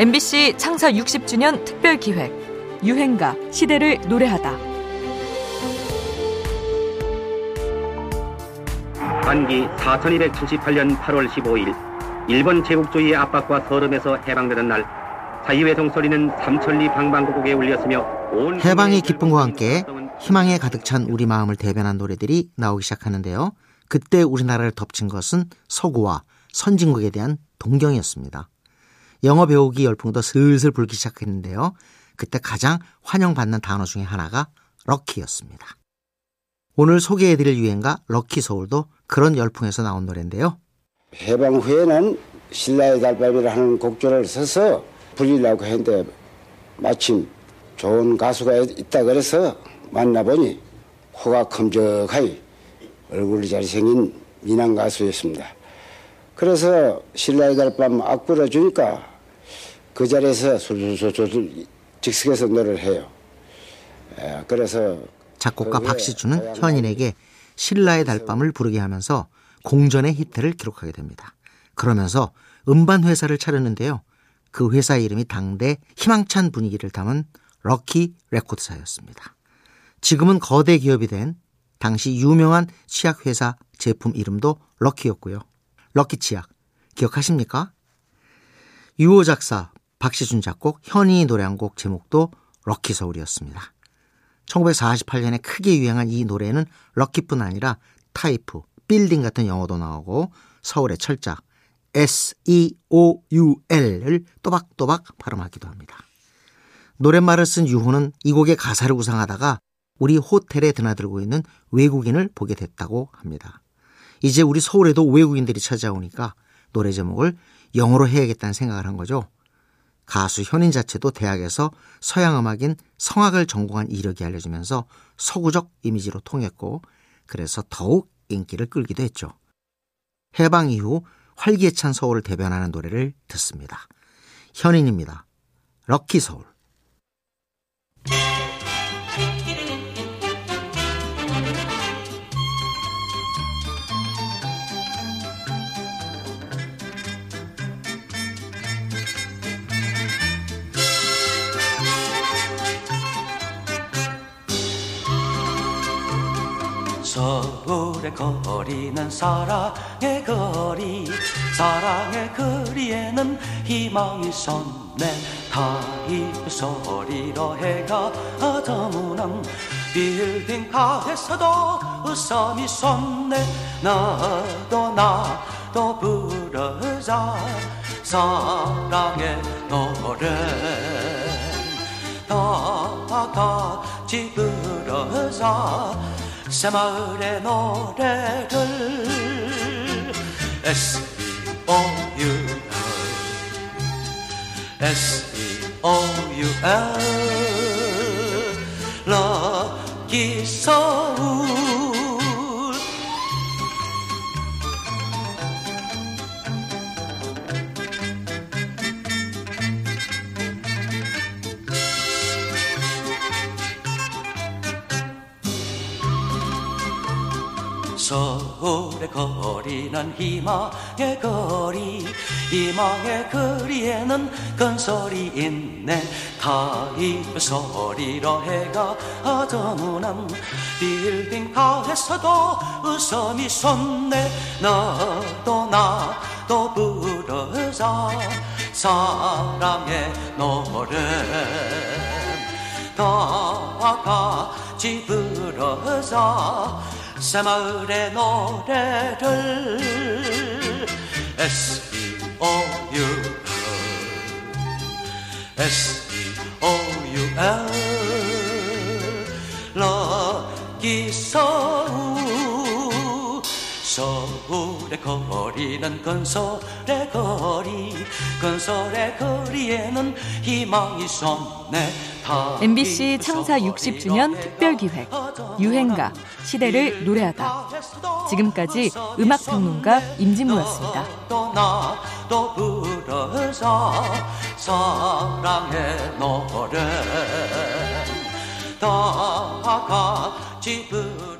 MBC 창사 60주년 특별 기획 유행가 시대를 노래하다. 반기 4278년 8월 15일 일본 제국주의의 압박과 서름에서 해방되는 날 자유의 종소리는 삼천리 방방곡곡에 울렸으며 온 해방의 기쁨과 함께 희망에 가득 찬 우리 마음을 대변한 노래들이 나오기 시작하는데요. 그때 우리나라를 덮친 것은 서구와 선진국에 대한 동경이었습니다. 영어 배우기 열풍도 슬슬 불기 시작했는데요. 그때 가장 환영받는 단어 중에 하나가 럭키였습니다. 오늘 소개해드릴 유행가 럭키 서울도 그런 열풍에서 나온 노래인데요. 해방 후에는 신라의 달밤이라는 곡조를 써서 부리려고 했는데 마침 좋은 가수가 있다 그래서 만나보니 코가 큼적하니 얼굴이 잘생긴 미남 가수였습니다. 그래서 신라의 달밤 악보를 주니까 그 자리에서 술술술술 즉석에서 노래를 해요. 에, 그래서 작곡가 그 박시주는 후에 현인에게 신라의 달밤을 부르게 하면서 공전의 히트를 기록하게 됩니다. 그러면서 음반 회사를 차렸는데요. 그 회사 이름이 당대 희망찬 분위기를 담은 럭키 레코드사였습니다. 지금은 거대 기업이 된 당시 유명한 치약 회사 제품 이름도 럭키였고요. 럭키 치약 기억하십니까? 유호 작사, 박시춘 작곡, 현인이 노래한 곡 제목도 럭키 서울이었습니다. 1948년에 크게 유행한 이 노래는 럭키뿐 아니라 타이프, 빌딩 같은 영어도 나오고 서울의 철자 S-E-O-U-L을 또박또박 발음하기도 합니다. 노랫말을 쓴 유호는 이 곡의 가사를 구상하다가 우리 호텔에 드나들고 있는 외국인을 보게 됐다고 합니다. 이제 우리 서울에도 외국인들이 찾아오니까 노래 제목을 영어로 해야겠다는 생각을 한 거죠. 가수 현인 자체도 대학에서 서양 음악인 성악을 전공한 이력이 알려지면서 서구적 이미지로 통했고 그래서 더욱 인기를 끌기도 했죠. 해방 이후 활기찬 서울을 대변하는 노래를 듣습니다. 현인입니다. 럭키 서울. 서울의 거리는 사랑의 거리. 사랑의 거리에는 희망이 솟네. 타입 소리로 해가 저무는 빌딩 가에서도 웃음이 솟네. 너도 나도 부르자. 사랑의 노래. 다 같이 부르자 새마을의 노래를 S-E-O-U-L S-E-O-U-L 럭키 서울 서울의 거리 는 희망의 거리. 희망의 거리에는 큰 소리 있네. 타입 소리로 해가 저무는 빌딩 가에서도 웃음이 솟네. 너도 나도 부르자. 사랑의 노래 다 같이 부르자 새마을의 노래를 S-E-O-U-L S-E-O-U-L 서울의 거리는 건설의 거리 건설의 거리에는 희망이 솟네 MBC 창사 60주년 특별 기획 유행가 시대를 노래하다. 지금까지 음악 평론가 임진모였습니다. 다 같이 부르